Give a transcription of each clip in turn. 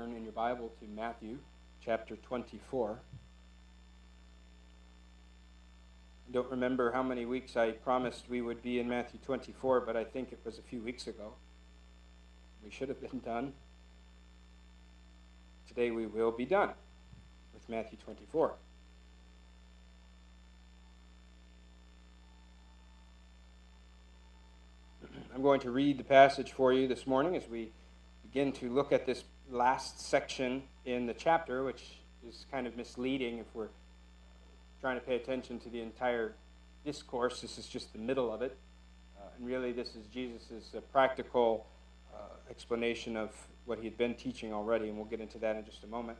turn in your Bible to Matthew chapter 24. I don't remember how many weeks I promised we would be in Matthew 24, but I think it was a few weeks ago. We should have been done. Today we will be done with Matthew 24. I'm going to read the passage for you this morning as we begin to look at this last section in the chapter, which is kind of misleading if we're trying to pay attention to the entire discourse. This is just the middle of it. Uh, and really, this is Jesus' uh, practical uh, explanation of what he had been teaching already, and we'll get into that in just a moment.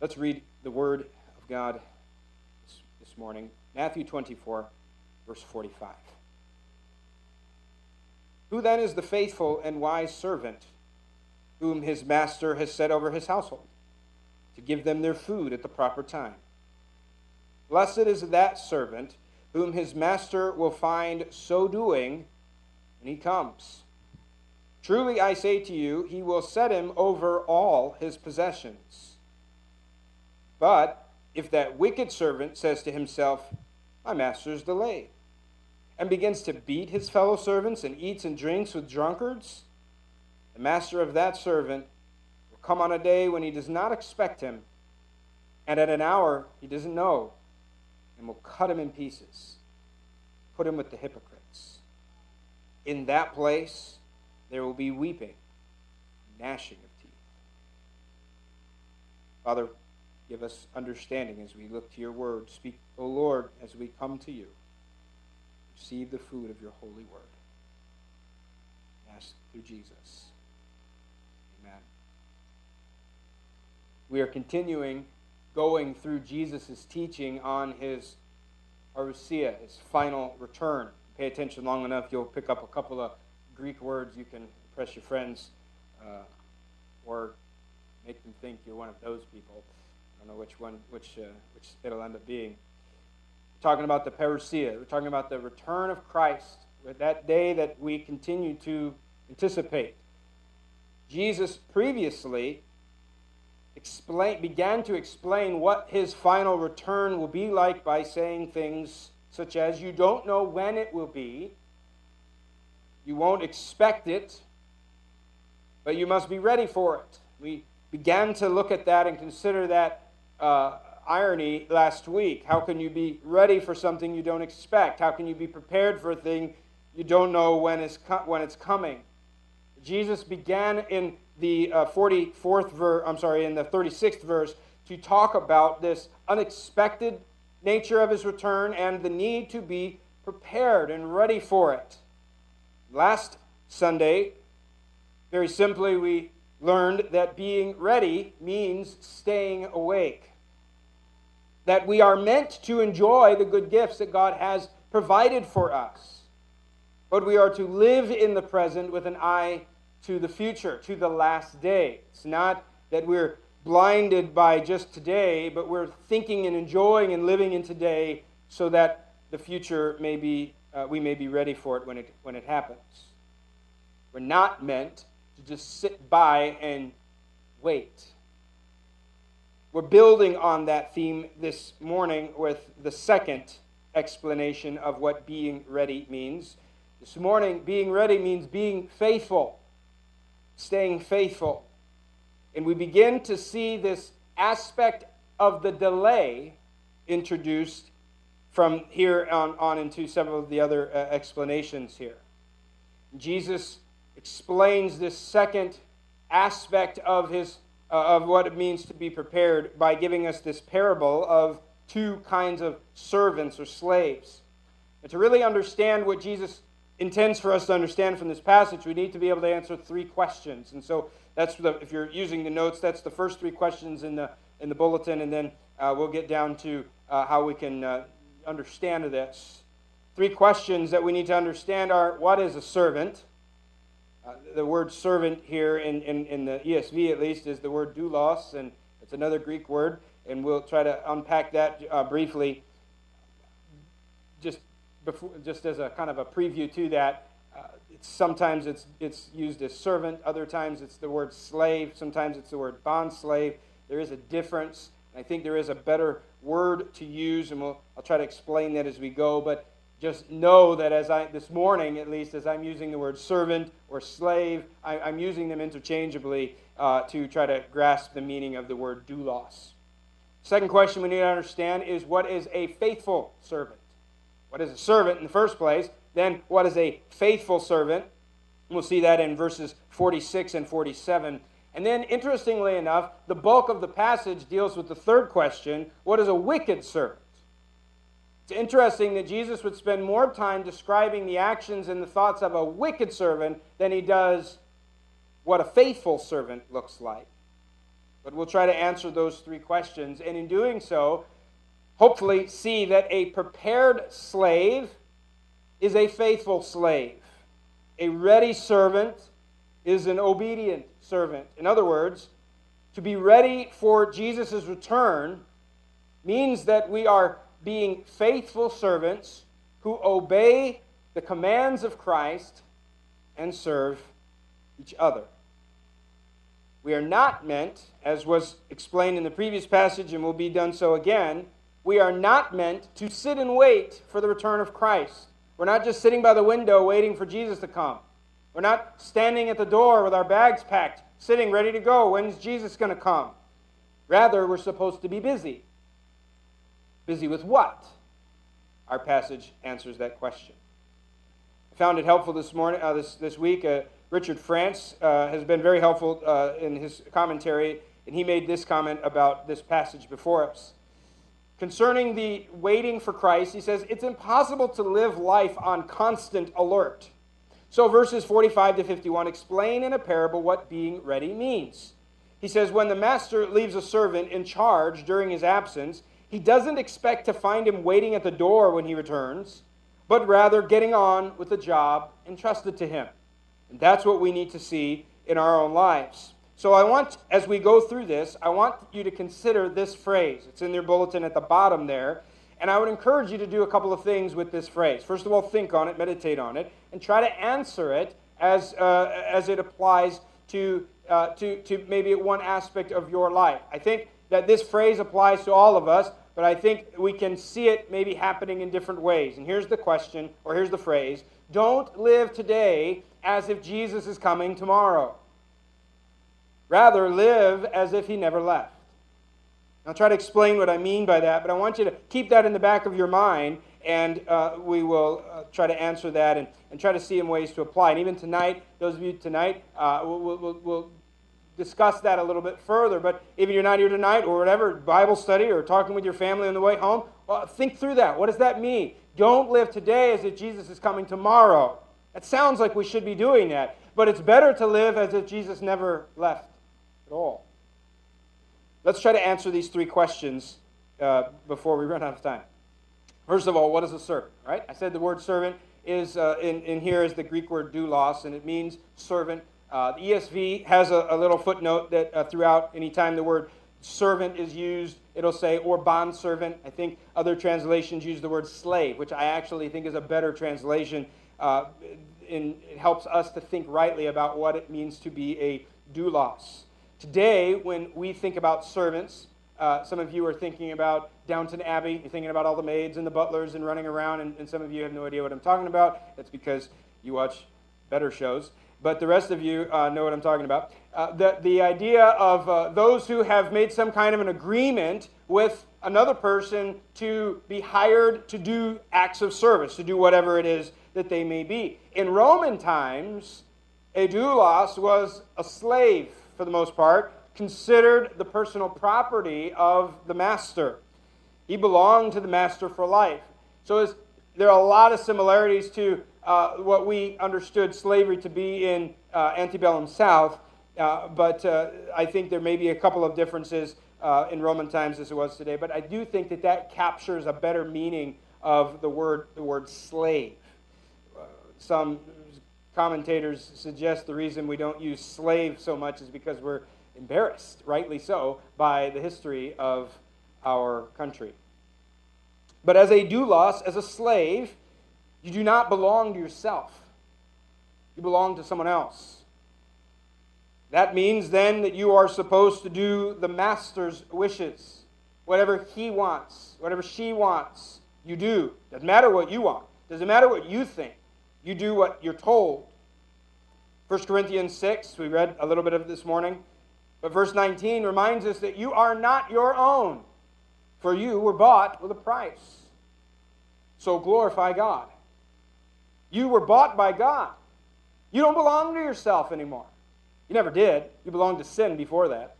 Let's read the Word of God this, this morning Matthew 24, verse 45. Who then is the faithful and wise servant whom his master has set over his household to give them their food at the proper time? Blessed is that servant whom his master will find so doing when he comes. Truly I say to you, he will set him over all his possessions. But if that wicked servant says to himself, My master is delayed, and begins to beat his fellow servants and eats and drinks with drunkards, the master of that servant will come on a day when he does not expect him, and at an hour he doesn't know, and will cut him in pieces, put him with the hypocrites. In that place there will be weeping, gnashing of teeth. Father, give us understanding as we look to your word. Speak, O Lord, as we come to you receive the food of your holy word. Ask through Jesus. We are continuing going through Jesus' teaching on his parousia, his final return. Pay attention long enough, you'll pick up a couple of Greek words you can impress your friends uh, or make them think you're one of those people. I don't know which one, which, uh, which it'll end up being. We're talking about the parousia. We're talking about the return of Christ, that day that we continue to anticipate. Jesus previously explain, began to explain what his final return will be like by saying things such as, You don't know when it will be, you won't expect it, but you must be ready for it. We began to look at that and consider that uh, irony last week. How can you be ready for something you don't expect? How can you be prepared for a thing you don't know when it's, co- when it's coming? Jesus began in the uh, 44th verse, I'm sorry, in the 36th verse to talk about this unexpected nature of his return and the need to be prepared and ready for it. Last Sunday, very simply, we learned that being ready means staying awake that we are meant to enjoy the good gifts that God has provided for us. But we are to live in the present with an eye to the future, to the last day. It's not that we're blinded by just today, but we're thinking and enjoying and living in today so that the future may be, uh, we may be ready for it when, it when it happens. We're not meant to just sit by and wait. We're building on that theme this morning with the second explanation of what being ready means. This morning, being ready means being faithful, staying faithful. And we begin to see this aspect of the delay introduced from here on, on into several of the other uh, explanations here. Jesus explains this second aspect of his uh, of what it means to be prepared by giving us this parable of two kinds of servants or slaves. And to really understand what Jesus intends for us to understand from this passage, we need to be able to answer three questions. And so that's the, if you're using the notes, that's the first three questions in the in the bulletin, and then uh, we'll get down to uh, how we can uh, understand this. Three questions that we need to understand are: What is a servant? Uh, the word servant here in, in, in the ESV at least is the word doulos, and it's another Greek word, and we'll try to unpack that uh, briefly. Just, before, just as a kind of a preview to that, uh, it's, sometimes it's, it's used as servant, other times it's the word slave, sometimes it's the word bond slave. There is a difference. I think there is a better word to use, and we'll, I'll try to explain that as we go. But just know that as I, this morning at least, as I'm using the word servant or slave, I, am using them interchangeably uh, to try to grasp the meaning of the word doulos. Second question we need to understand is what is a faithful servant? What is a servant in the first place? Then, what is a faithful servant? We'll see that in verses 46 and 47. And then, interestingly enough, the bulk of the passage deals with the third question what is a wicked servant? It's interesting that Jesus would spend more time describing the actions and the thoughts of a wicked servant than he does what a faithful servant looks like. But we'll try to answer those three questions. And in doing so, hopefully see that a prepared slave is a faithful slave. A ready servant is an obedient servant. In other words, to be ready for Jesus' return means that we are being faithful servants who obey the commands of Christ and serve each other. We are not meant, as was explained in the previous passage and will be done so again, we are not meant to sit and wait for the return of Christ. We're not just sitting by the window waiting for Jesus to come. We're not standing at the door with our bags packed, sitting ready to go. When's Jesus going to come? Rather, we're supposed to be busy. Busy with what? Our passage answers that question. I found it helpful this morning, uh, this, this week. Uh, Richard France uh, has been very helpful uh, in his commentary, and he made this comment about this passage before us. Concerning the waiting for Christ, he says, It's impossible to live life on constant alert. So, verses 45 to 51 explain in a parable what being ready means. He says, When the master leaves a servant in charge during his absence, he doesn't expect to find him waiting at the door when he returns, but rather getting on with the job entrusted to him. And that's what we need to see in our own lives. So I want, as we go through this, I want you to consider this phrase. It's in your bulletin at the bottom there. And I would encourage you to do a couple of things with this phrase. First of all, think on it, meditate on it, and try to answer it as, uh, as it applies to, uh, to, to maybe one aspect of your life. I think that this phrase applies to all of us, but I think we can see it maybe happening in different ways. And here's the question, or here's the phrase Don't live today as if Jesus is coming tomorrow. Rather, live as if he never left. I'll try to explain what I mean by that, but I want you to keep that in the back of your mind, and uh, we will uh, try to answer that and, and try to see in ways to apply. And even tonight, those of you tonight, uh, we'll, we'll, we'll discuss that a little bit further. But if you're not here tonight or whatever, Bible study or talking with your family on the way home, well, think through that. What does that mean? Don't live today as if Jesus is coming tomorrow. That sounds like we should be doing that. But it's better to live as if Jesus never left at all. Let's try to answer these three questions uh, before we run out of time. First of all, what is a servant? Right? I said the word servant is uh, in, in here is the Greek word doulos, and it means servant uh, the ESV has a, a, little footnote that uh, throughout, anytime the word servant is used, it'll say, or bond servant. I think other translations use the word slave, which I actually think is a better translation. Uh, in, it helps us to think rightly about what it means to be a doulos. Today, when we think about servants, uh, some of you are thinking about Downton Abbey. You're thinking about all the maids and the butlers and running around, and, and some of you have no idea what I'm talking about. That's because you watch better shows but the rest of you uh, know what I'm talking about. Uh, the, the idea of uh, those who have made some kind of an agreement with another person to be hired to do acts of service, to do whatever it is that they may be. In Roman times, a doulos was a slave for the most part, considered the personal property of the master. He belonged to the master for life. So there are a lot of similarities to uh, what we understood slavery to be in uh, antebellum South, uh, but uh, I think there may be a couple of differences uh, in Roman times as it was today. But I do think that that captures a better meaning of the word, the word slave. some commentators suggest the reason we don't use slave so much is because we're embarrassed, rightly so, by the history of our country. But as a doulos, as a slave, you do not belong to yourself. You belong to someone else. That means then that you are supposed to do the master's wishes. Whatever he wants, whatever she wants, you do. Doesn't matter what you want. Doesn't matter what you think. You do what you're told. 1 Corinthians 6, we read a little bit of this morning. But verse 19 reminds us that you are not your own, for you were bought with a price. So glorify God. You were bought by God. You don't belong to yourself anymore. You never did. You belonged to sin before that.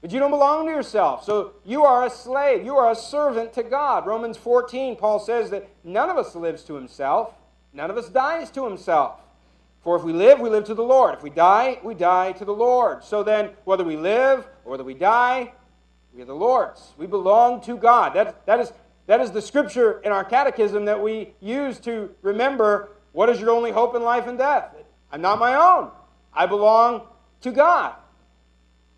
But you don't belong to yourself. So you are a slave. You are a servant to God. Romans 14, Paul says that none of us lives to himself, none of us dies to himself. For if we live, we live to the Lord. If we die, we die to the Lord. So then, whether we live or whether we die, we are the Lord's. We belong to God. That, that, is, that is the scripture in our catechism that we use to remember what is your only hope in life and death. I'm not my own. I belong to God.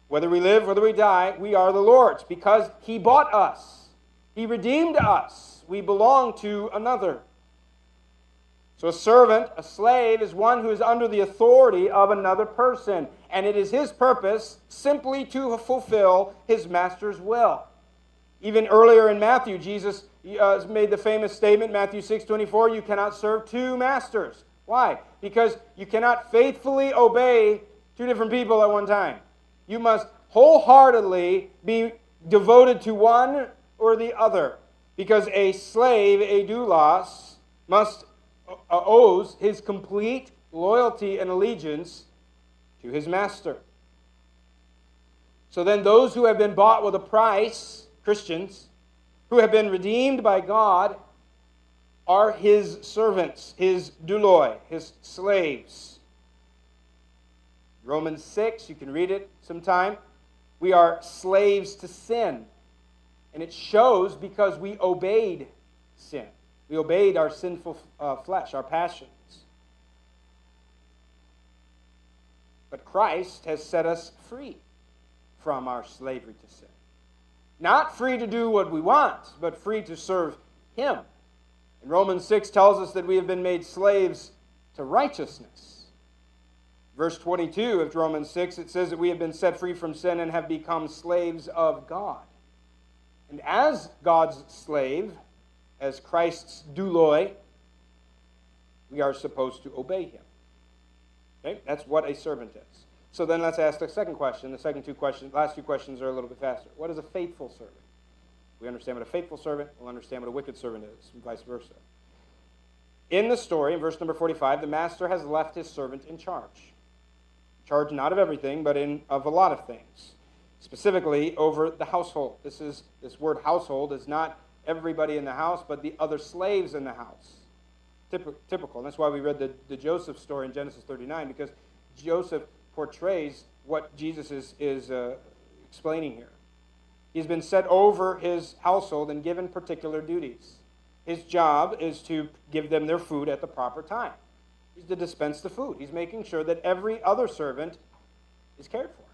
Whether we live, or whether we die, we are the Lord's because He bought us. He redeemed us. We belong to another. So, a servant, a slave, is one who is under the authority of another person, and it is his purpose simply to fulfill his master's will. Even earlier in Matthew, Jesus uh, made the famous statement, Matthew 6 24, you cannot serve two masters. Why? Because you cannot faithfully obey two different people at one time. You must wholeheartedly be devoted to one or the other. Because a slave, a doulos, must Uh, owes his complete loyalty and allegiance to his master. So then, those who have been bought with a price, Christians, who have been redeemed by God, are his servants, his douloi, his slaves. Romans 6, you can read it sometime. We are slaves to sin. And it shows because we obeyed sin. We obeyed our sinful uh, flesh, our passions. But Christ has set us free from our slavery to sin. Not free to do what we want, but free to serve Him. And Romans 6 tells us that we have been made slaves to righteousness. Verse 22 of Romans 6, it says that we have been set free from sin and have become slaves of God. And as God's slave, as Christ's douloi, we are supposed to obey him. Okay? That's what a servant is. So then let's ask the second question. The second two questions, last two questions are a little bit faster. What is a faithful servant? We understand what a faithful servant, we'll understand what a wicked servant is, and vice versa. In the story, in verse number 45, the master has left his servant in charge. Charge not of everything, but in, of a lot of things. Specifically over the household. This is this word household is not everybody in the house, but the other slaves in the house. Typical. And that's why we read the, the Joseph story in Genesis 39, because Joseph portrays what Jesus is, is uh, explaining here. He's been set over his household and given particular duties. His job is to give them their food at the proper time. He's to dispense the food. He's making sure that every other servant is cared for,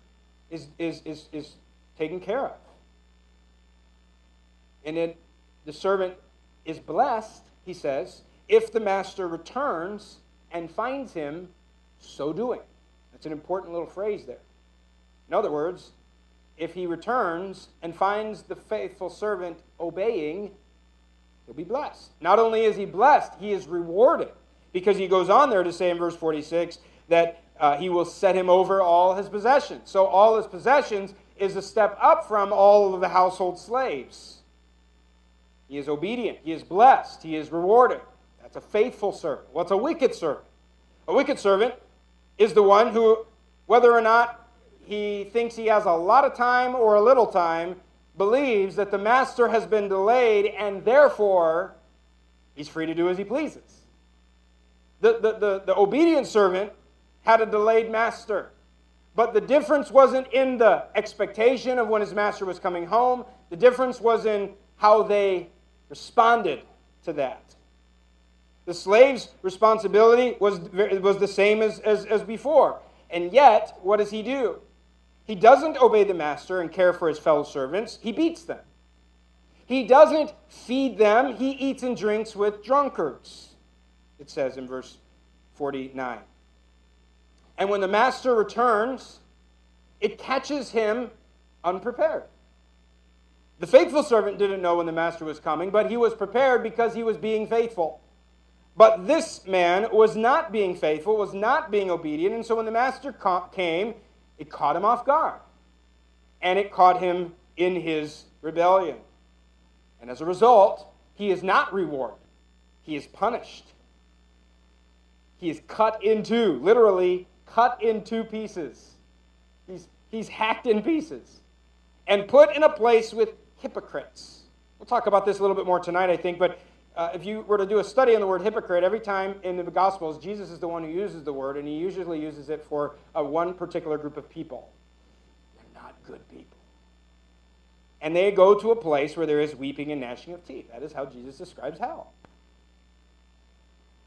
is, is, is, is taken care of. And it the servant is blessed, he says, if the master returns and finds him so doing. That's an important little phrase there. In other words, if he returns and finds the faithful servant obeying, he'll be blessed. Not only is he blessed, he is rewarded. Because he goes on there to say in verse 46 that uh, he will set him over all his possessions. So all his possessions is a step up from all of the household slaves. He is obedient. He is blessed. He is rewarded. That's a faithful servant. What's a wicked servant? A wicked servant is the one who, whether or not he thinks he has a lot of time or a little time, believes that the master has been delayed and therefore he's free to do as he pleases. The, the, the, the obedient servant had a delayed master. But the difference wasn't in the expectation of when his master was coming home. The difference was in how they responded to that. The slave's responsibility was, was the same as, as, as before. And yet, what does he do? He doesn't obey the master and care for his fellow servants, he beats them. He doesn't feed them, he eats and drinks with drunkards, it says in verse 49. And when the master returns, it catches him unprepared. The faithful servant didn't know when the master was coming, but he was prepared because he was being faithful. But this man was not being faithful, was not being obedient, and so when the master came, it caught him off guard. And it caught him in his rebellion. And as a result, he is not rewarded, he is punished. He is cut in two, literally cut in two pieces. He's, he's hacked in pieces and put in a place with hypocrites. We'll talk about this a little bit more tonight, I think, but uh, if you were to do a study on the word hypocrite, every time in the Gospels, Jesus is the one who uses the word, and he usually uses it for uh, one particular group of people. They're not good people. And they go to a place where there is weeping and gnashing of teeth. That is how Jesus describes hell.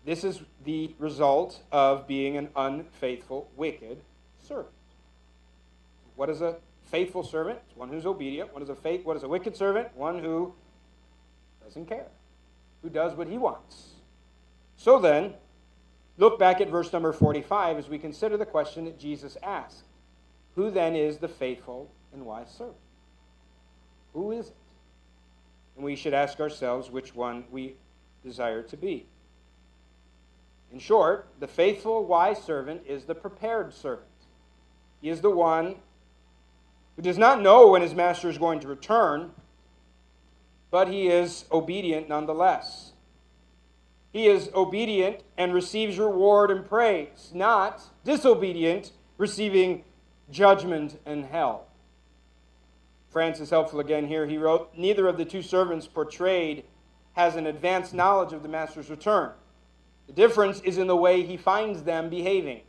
This is the result of being an unfaithful, wicked servant. What is a faithful servant? One who's obedient. What is a faith? What is a wicked servant? One who doesn't care, who does what he wants. So then, look back at verse number 45 as we consider the question that Jesus asked. Who then is the faithful and wise servant? Who is it? And we should ask ourselves which one we desire to be. In short, the faithful, wise servant is the prepared servant. He is the one who does not know when his master is going to return, but he is obedient nonetheless. He is obedient and receives reward and praise, not disobedient, receiving judgment and hell. France's helpful again here. He wrote Neither of the two servants portrayed has an advanced knowledge of the master's return. The difference is in the way he finds them behaving.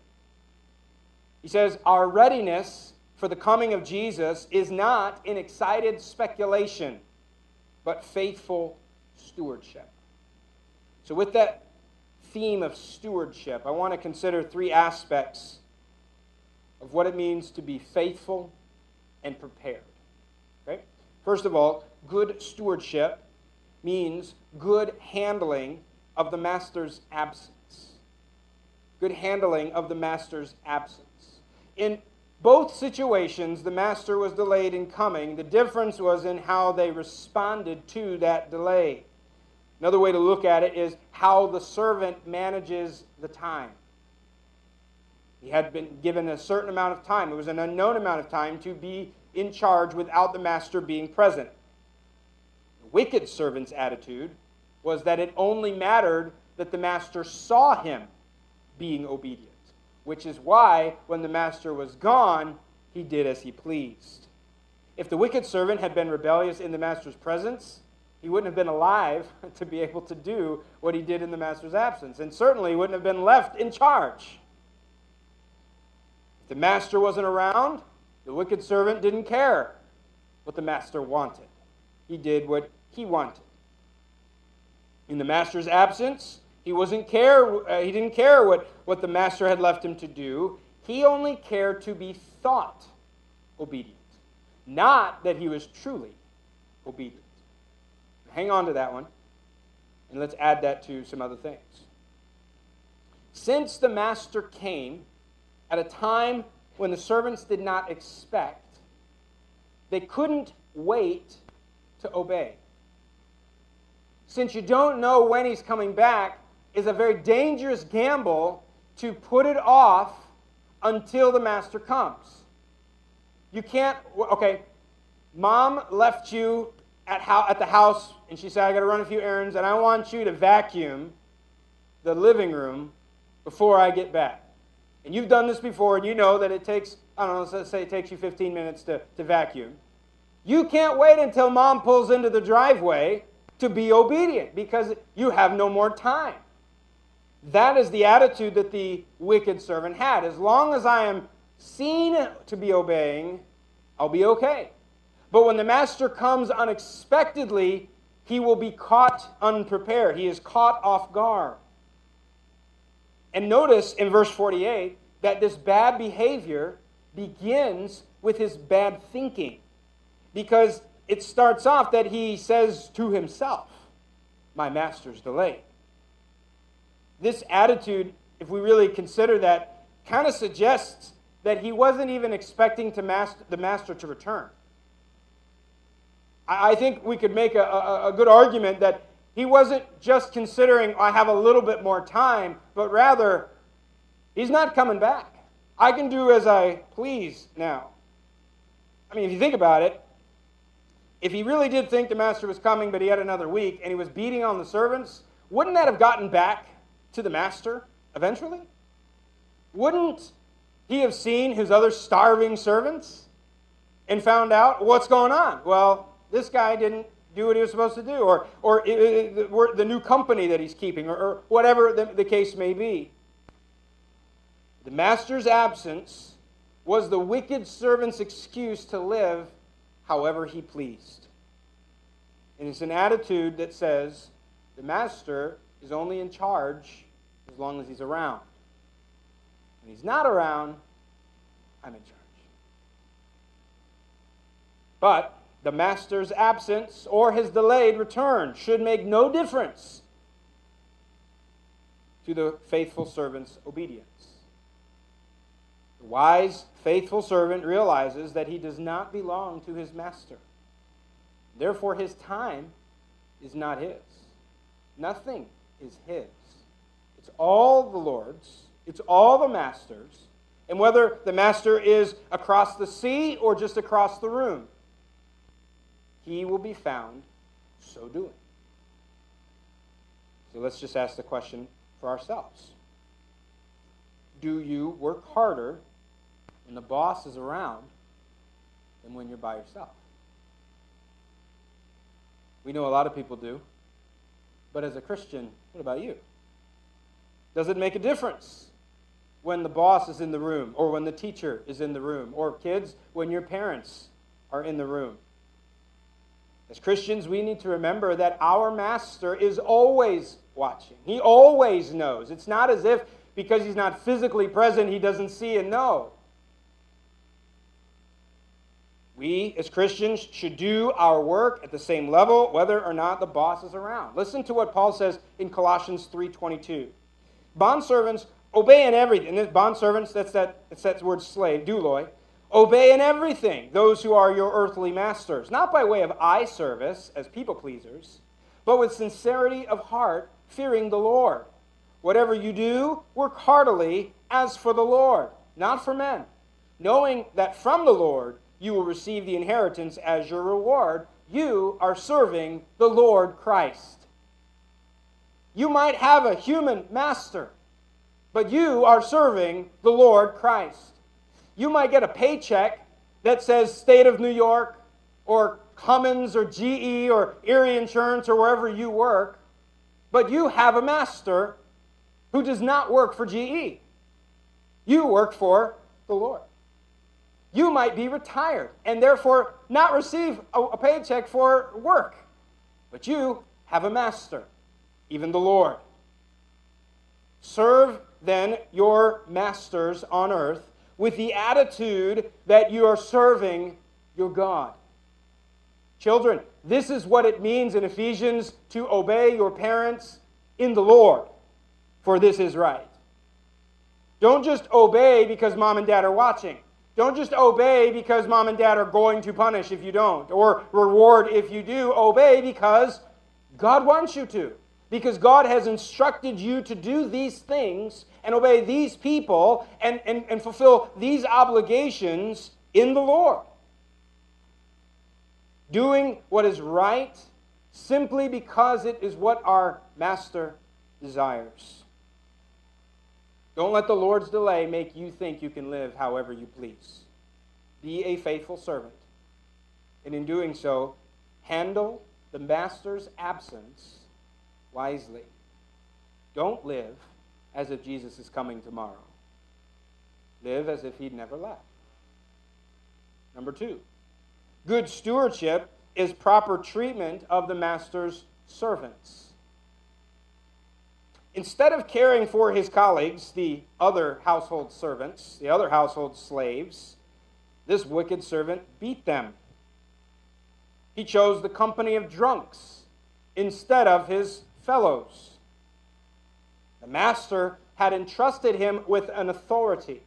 He says, Our readiness for the coming of Jesus is not in excited speculation, but faithful stewardship. So, with that theme of stewardship, I want to consider three aspects of what it means to be faithful and prepared. Okay? First of all, good stewardship means good handling of the master's absence. Good handling of the master's absence. In both situations, the master was delayed in coming. The difference was in how they responded to that delay. Another way to look at it is how the servant manages the time. He had been given a certain amount of time, it was an unknown amount of time to be in charge without the master being present. The wicked servant's attitude was that it only mattered that the master saw him being obedient, which is why when the master was gone, he did as he pleased. If the wicked servant had been rebellious in the master's presence, he wouldn't have been alive to be able to do what he did in the master's absence, and certainly wouldn't have been left in charge. If the master wasn't around, the wicked servant didn't care what the master wanted. He did what he wanted. In the master's absence, he wasn't care. Uh, he didn't care what, what the master had left him to do. He only cared to be thought obedient, not that he was truly obedient. Hang on to that one, and let's add that to some other things. Since the master came at a time when the servants did not expect, they couldn't wait to obey since you don't know when he's coming back, is a very dangerous gamble to put it off until the master comes. You can't, okay, mom left you at, at the house and she said, I got to run a few errands and I want you to vacuum the living room before I get back. And you've done this before and you know that it takes, I don't know, let's say it takes you 15 minutes to, to vacuum. You can't wait until mom pulls into the driveway to be obedient because you have no more time. That is the attitude that the wicked servant had. As long as I am seen to be obeying, I'll be okay. But when the master comes unexpectedly, he will be caught unprepared. He is caught off guard. And notice in verse 48 that this bad behavior begins with his bad thinking. Because it starts off that he says to himself, My master's delayed. This attitude, if we really consider that, kind of suggests that he wasn't even expecting to master, the master to return. I, I think we could make a, a, a good argument that he wasn't just considering, I have a little bit more time, but rather, he's not coming back. I can do as I please now. I mean, if you think about it, if he really did think the master was coming, but he had another week, and he was beating on the servants, wouldn't that have gotten back to the master eventually? Wouldn't he have seen his other starving servants and found out what's going on? Well, this guy didn't do what he was supposed to do, or, or uh, uh, uh, the new company that he's keeping, or, whatever the case may be. The master's absence was the wicked servant's excuse to live however he pleased. And it's an attitude that says the master is only in charge as long as he's around. When he's not around, I'm in charge. But the master's absence or his delayed return should make no difference to the faithful servant's obedience. The wise, faithful servant realizes that he does not belong to his master. Therefore, his time is not his. Nothing is his. It's all the Lord's, it's all the master's. And whether the master is across the sea or just across the room, he will be found so doing. So let's just ask the question for ourselves Do you work harder when the boss is around than when you're by yourself? We know a lot of people do. But as a Christian, what about you? Does it make a difference when the boss is in the room, or when the teacher is in the room, or kids, when your parents are in the room? As Christians, we need to remember that our master is always watching. He always knows. It's not as if because he's not physically present, he doesn't see and know. We, as Christians, should do our work at the same level, whether or not the boss is around. Listen to what Paul says in Colossians 3.22. Bondservants, obey in everything. And bondservants, that's that, that's that word slave, douloi. Obey in everything those who are your earthly masters, not by way of eye service as people pleasers, but with sincerity of heart, fearing the Lord. Whatever you do, work heartily as for the Lord, not for men, knowing that from the Lord you will receive the inheritance as your reward. You are serving the Lord Christ. You might have a human master, but you are serving the Lord Christ. You might get a paycheck that says State of New York or Cummins or GE or Erie Insurance or wherever you work, but you have a master who does not work for GE. You work for the Lord. You might be retired and therefore not receive a, a paycheck for work, but you have a master, even the Lord. Serve then your masters on earth with the attitude that you are serving your God. Children, this is what it means in Ephesians to obey your parents in the Lord, for this is right. Don't just obey because mom and dad are watching. Don't just obey because mom and dad are going to punish if you don't, or reward if you do. Obey because God wants you to. Because God has instructed you to do these things and obey these people and, and, and fulfill these obligations in the Lord. Doing what is right simply because it is what our Master desires. Don't let the Lord's delay make you think you can live however you please. Be a faithful servant. And in doing so, handle the Master's absence wisely. Don't live as if Jesus is coming tomorrow. Live as if he'd never left. Number two, good stewardship is proper treatment of the master's servants. Instead of caring for his colleagues, the other household servants, the other household slaves, this wicked servant beat them. He chose the company of drunks instead of his fellows. The master had entrusted him with an authority.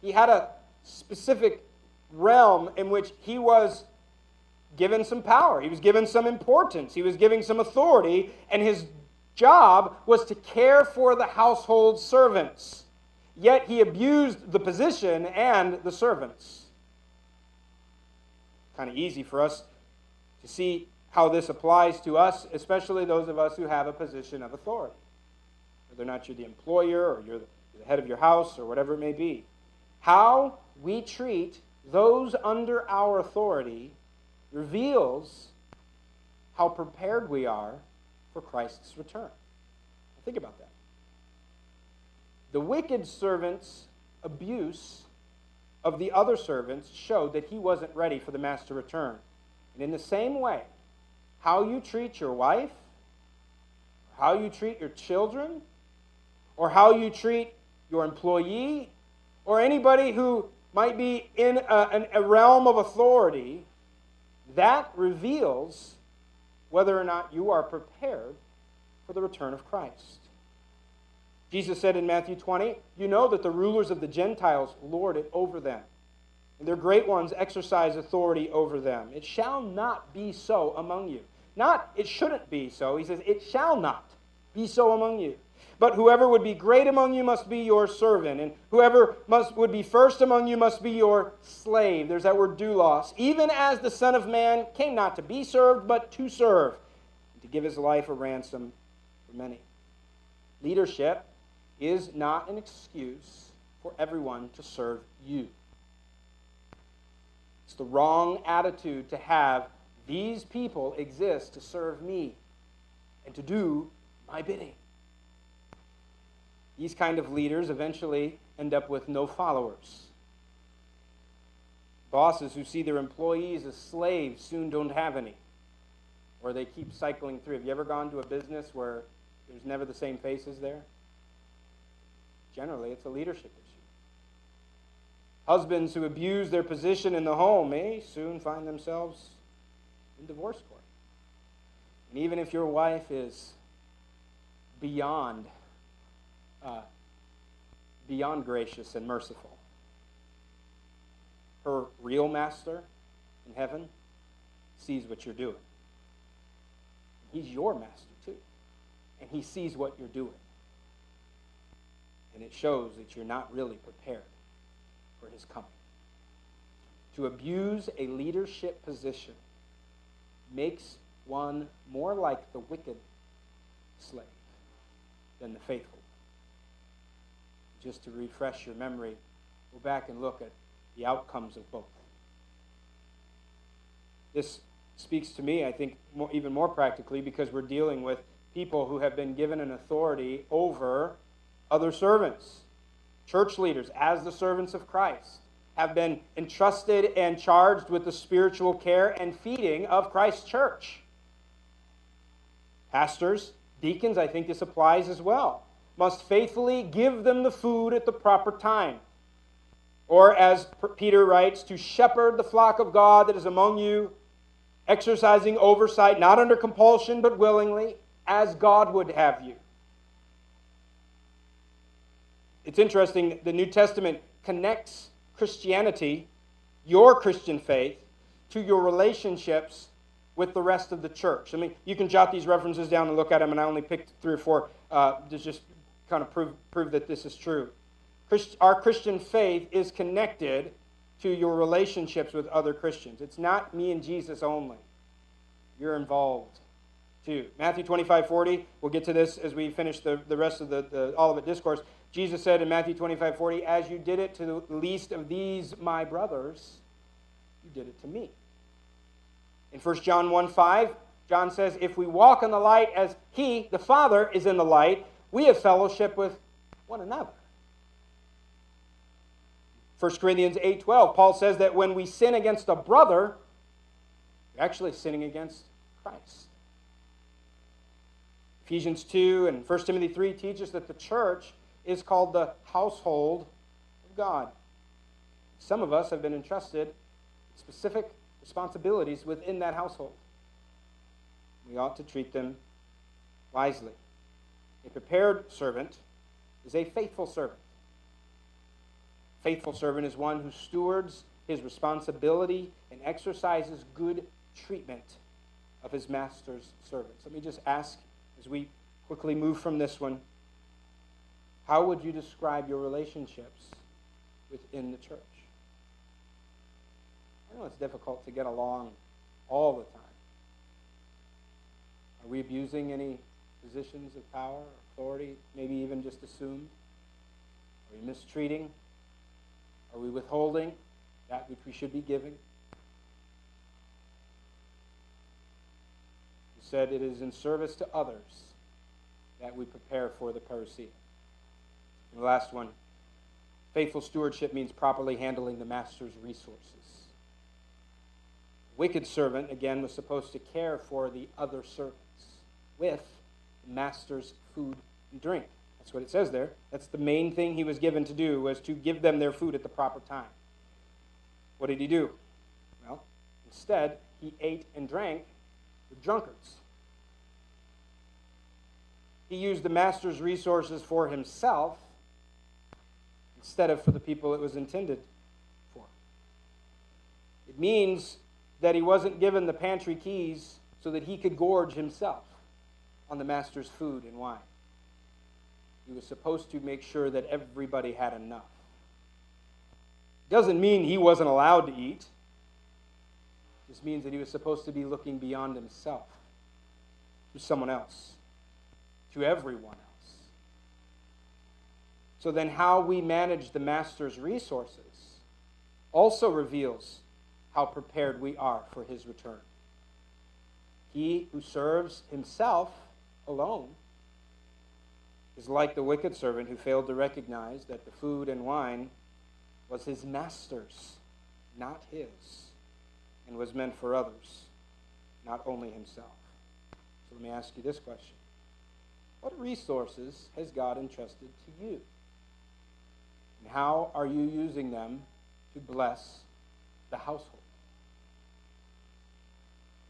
He had a specific realm in which he was given some power, he was given some importance, he was given some authority, and his job was to care for the household servants. Yet he abused the position and the servants. Kind of easy for us to see how this applies to us, especially those of us who have a position of authority. Whether or not you're the employer or you're the head of your house or whatever it may be. How we treat those under our authority reveals how prepared we are for Christ's return. Think about that. The wicked servant's abuse of the other servants showed that he wasn't ready for the master return. And in the same way, how you treat your wife, how you treat your children, or how you treat your employee, or anybody who might be in a, a realm of authority, that reveals whether or not you are prepared for the return of Christ. Jesus said in Matthew 20, You know that the rulers of the Gentiles lord it over them, and their great ones exercise authority over them. It shall not be so among you. Not, it shouldn't be so. He says, It shall not be so among you. But whoever would be great among you must be your servant, and whoever must, would be first among you must be your slave. There's that word doulos. Even as the Son of Man came not to be served, but to serve, and to give his life a ransom for many. Leadership is not an excuse for everyone to serve you. It's the wrong attitude to have these people exist to serve me and to do my bidding. These kind of leaders eventually end up with no followers. Bosses who see their employees as slaves soon don't have any, or they keep cycling through. Have you ever gone to a business where there's never the same faces there? Generally, it's a leadership issue. Husbands who abuse their position in the home may soon find themselves in divorce court. And even if your wife is beyond uh, beyond gracious and merciful. Her real master in heaven sees what you're doing. He's your master too. And he sees what you're doing. And it shows that you're not really prepared for his coming. To abuse a leadership position makes one more like the wicked slave than the faithful just to refresh your memory, go back and look at the outcomes of both. This speaks to me, I think, more, even more practically because we're dealing with people who have been given an authority over other servants. Church leaders, as the servants of Christ, have been entrusted and charged with the spiritual care and feeding of Christ's church. Pastors, deacons, I think this applies as well must faithfully give them the food at the proper time. Or, as Peter writes, to shepherd the flock of God that is among you, exercising oversight, not under compulsion, but willingly, as God would have you. It's interesting, the New Testament connects Christianity, your Christian faith, to your relationships with the rest of the church. I mean, you can jot these references down and look at them, and I only picked three or four uh, just kind of prove, prove that this is true. Christ, our Christian faith is connected to your relationships with other Christians. It's not me and Jesus only. You're involved too. Matthew 25, 40, we'll get to this as we finish the, the rest of the, the Olivet Discourse. Jesus said in Matthew 25, 40, As you did it to the least of these my brothers, you did it to me. In 1 John 1, 5, John says, If we walk in the light as he, the Father, is in the light, we have fellowship with one another. 1 Corinthians 8:12 Paul says that when we sin against a brother, we're actually sinning against Christ. Ephesians 2 and 1 Timothy 3 teach us that the church is called the household of God. Some of us have been entrusted specific responsibilities within that household. We ought to treat them wisely. A prepared servant is a faithful servant. Faithful servant is one who stewards his responsibility and exercises good treatment of his master's servants. Let me just ask as we quickly move from this one how would you describe your relationships within the church? I know it's difficult to get along all the time. Are we abusing any positions of power, authority, maybe even just assumed? Are we mistreating? Are we withholding that which we should be giving? He said it is in service to others that we prepare for the parousia. And the last one faithful stewardship means properly handling the master's resources. wicked servant, again, was supposed to care for the other servants with master's food and drink. That's what it says there. That's the main thing he was given to do, was to give them their food at the proper time. What did he do? Well, instead, he ate and drank with drunkards. He used the master's resources for himself instead of for the people it was intended for. It means that he wasn't given the pantry keys so that he could gorge himself on the master's food and wine. He was supposed to make sure that everybody had enough. Doesn't mean he wasn't allowed to eat. It just means that he was supposed to be looking beyond himself to someone else, to everyone else. So then, how we manage the master's resources also reveals how prepared we are for his return. He who serves himself alone is like the wicked servant who failed to recognize that the food and wine was his master's, not his, and was meant for others, not only himself. So let me ask you this question What resources has God entrusted to you? And how are you using them to bless the household?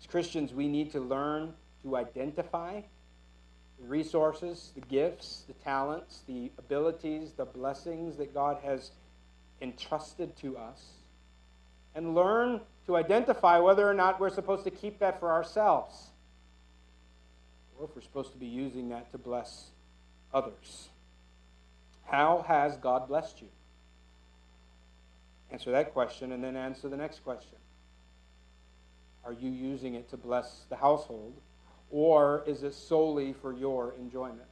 As Christians, we need to learn to identify the resources, the gifts, the talents, the abilities, the blessings that God has entrusted to us, and learn to identify whether or not we're supposed to keep that for ourselves or if we're supposed to be using that to bless others. How has God blessed you? Answer that question and then answer the next question. Are you using it to bless the household, or is it solely for your enjoyment?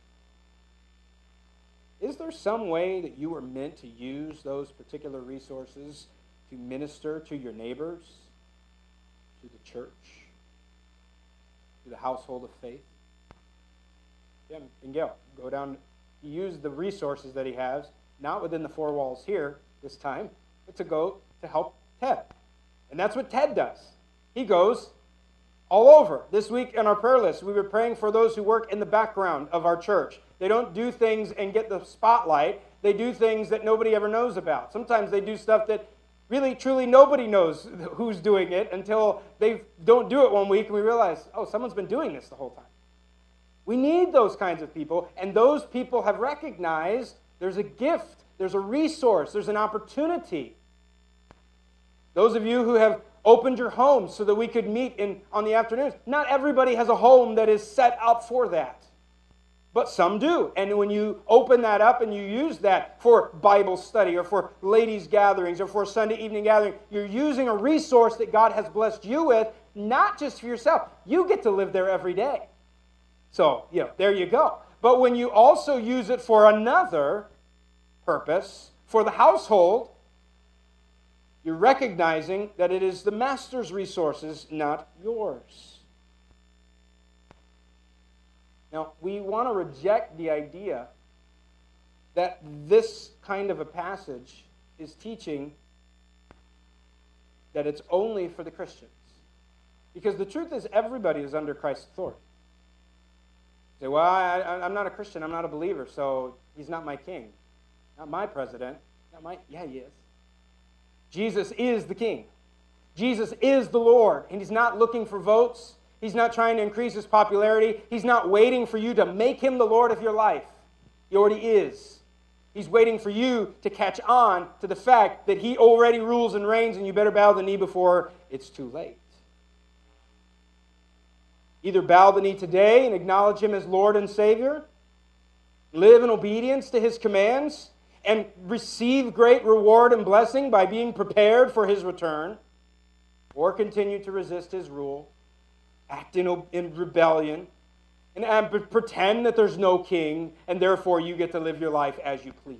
Is there some way that you were meant to use those particular resources to minister to your neighbors, to the church, to the household of faith? Yeah, and Gail, go down. He used the resources that he has, not within the four walls here this time, but to go to help Ted. And that's what Ted does. He goes all over. This week in our prayer list, we were praying for those who work in the background of our church. They don't do things and get the spotlight, they do things that nobody ever knows about. Sometimes they do stuff that really, truly nobody knows who's doing it until they don't do it one week and we realize, oh, someone's been doing this the whole time. We need those kinds of people, and those people have recognized there's a gift, there's a resource, there's an opportunity. Those of you who have opened your home so that we could meet in, on the afternoons. Not everybody has a home that is set up for that, but some do. And when you open that up and you use that for Bible study or for ladies' gatherings or for Sunday evening gathering, you're using a resource that God has blessed you with, not just for yourself. You get to live there every day. So, you know, there you go. But when you also use it for another purpose, for the household, you're recognizing that it is the master's resources, not yours. Now, we want to reject the idea that this kind of a passage is teaching that it's only for the Christians. Because the truth is, everybody is under Christ's authority. You say, well, I, am not a Christian, I'm not a believer, so he's not my king, not my president, not my. Yeah, he is. Jesus is the king. Jesus is the Lord, and he's not looking for votes. He's not trying to increase his popularity. He's not waiting for you to make him the Lord of your life. He already is. He's waiting for you to catch on to the fact that He already rules and reigns, and you better bow the knee before it's too late. Either bow the knee today and acknowledge Him as Lord and Savior, live in obedience to His commands, and receive great reward and blessing by being prepared for His return, or continue to resist His rule, act in, in rebellion, and, and pretend that there's no king, and therefore you get to live your life as you please.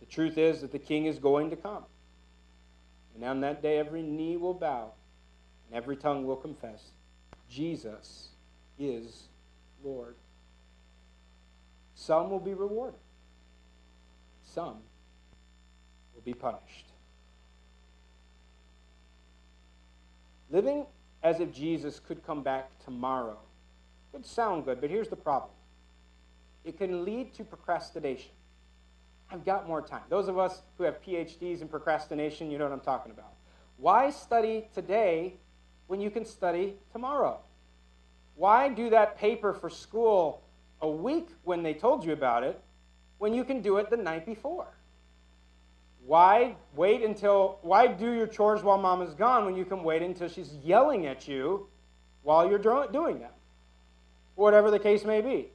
The truth is that the king is going to come. And on that day, every knee will bow and every tongue will confess Jesus is Lord. Some will be rewarded, some will be punished. Living as if Jesus could come back tomorrow could sound good, but here's the problem it can lead to procrastination. I've got more time. Those of us who have PhDs in procrastination, you know what I'm talking about. Why study today when you can study tomorrow? Why do that paper for school a week when they told you about it when you can do it the night before? Why wait until, why do your chores while mom is gone when you can wait until she's yelling at you while you're doing them? Whatever the case may be.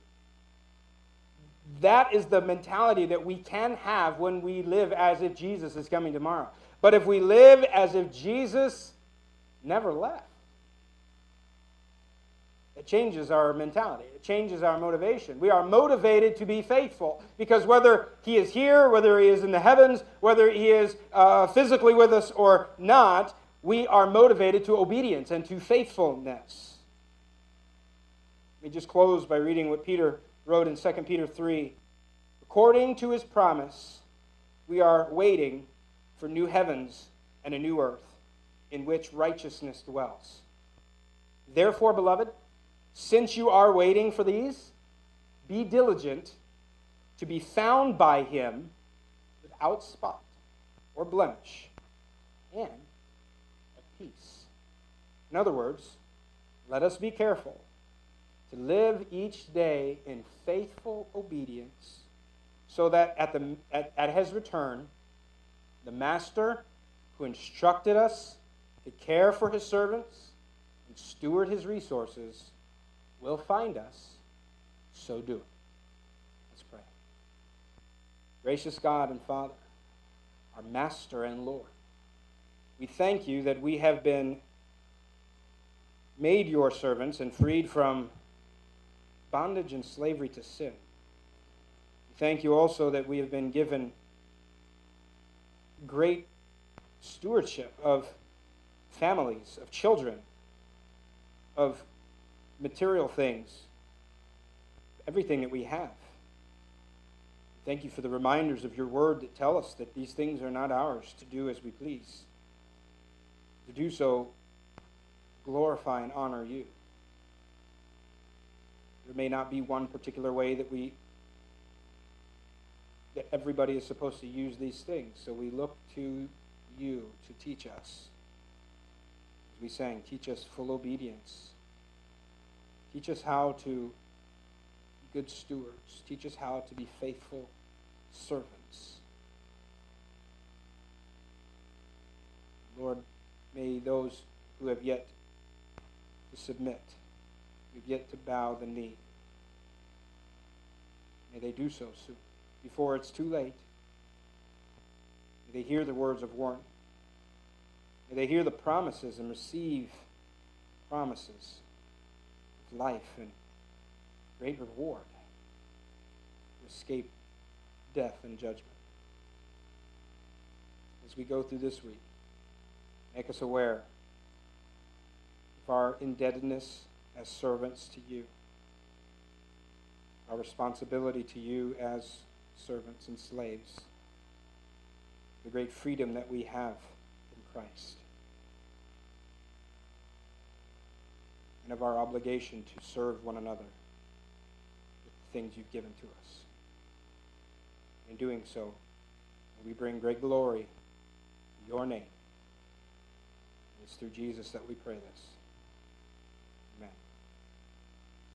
That is the mentality that we can have when we live as if Jesus is coming tomorrow. But if we live as if Jesus never left. It changes our mentality. It changes our motivation. We are motivated to be faithful because whether He is here, whether He is in the heavens, whether He is uh, physically with us or not, we are motivated to obedience and to faithfulness. Let me just close by reading what Peter wrote in 2 Peter 3. According to His promise, we are waiting for new heavens and a new earth in which righteousness dwells. Therefore, beloved, since you are waiting for these, be diligent to be found by him without spot or blemish and at peace. In other words, let us be careful to live each day in faithful obedience so that at, the, at, at his return, the master who instructed us to care for his servants and steward his resources will find us, so do it. Let's pray. Gracious God and Father, our Master and Lord, we thank you that we have been made your servants and freed from bondage and slavery to sin. We thank you also that we have been given great stewardship of families, of children, of material things, everything that we have. Thank you for the reminders of your word that tell us that these things are not ours to do as we please. To do so, glorify and honor you. There may not be one particular way that we that everybody is supposed to use these things. So we look to you to teach us we sang, teach us full obedience. Teach us how to be good stewards. Teach us how to be faithful servants. Lord, may those who have yet to submit, who have yet to bow the knee, may they do so soon, before it's too late. May they hear the words of warning. May they hear the promises and receive promises life and great reward escape death and judgment. As we go through this week, make us aware of our indebtedness as servants to you, our responsibility to you as servants and slaves, the great freedom that we have in Christ. And of our obligation to serve one another with the things you've given to us. In doing so, we bring great glory to your name. It's through Jesus that we pray this.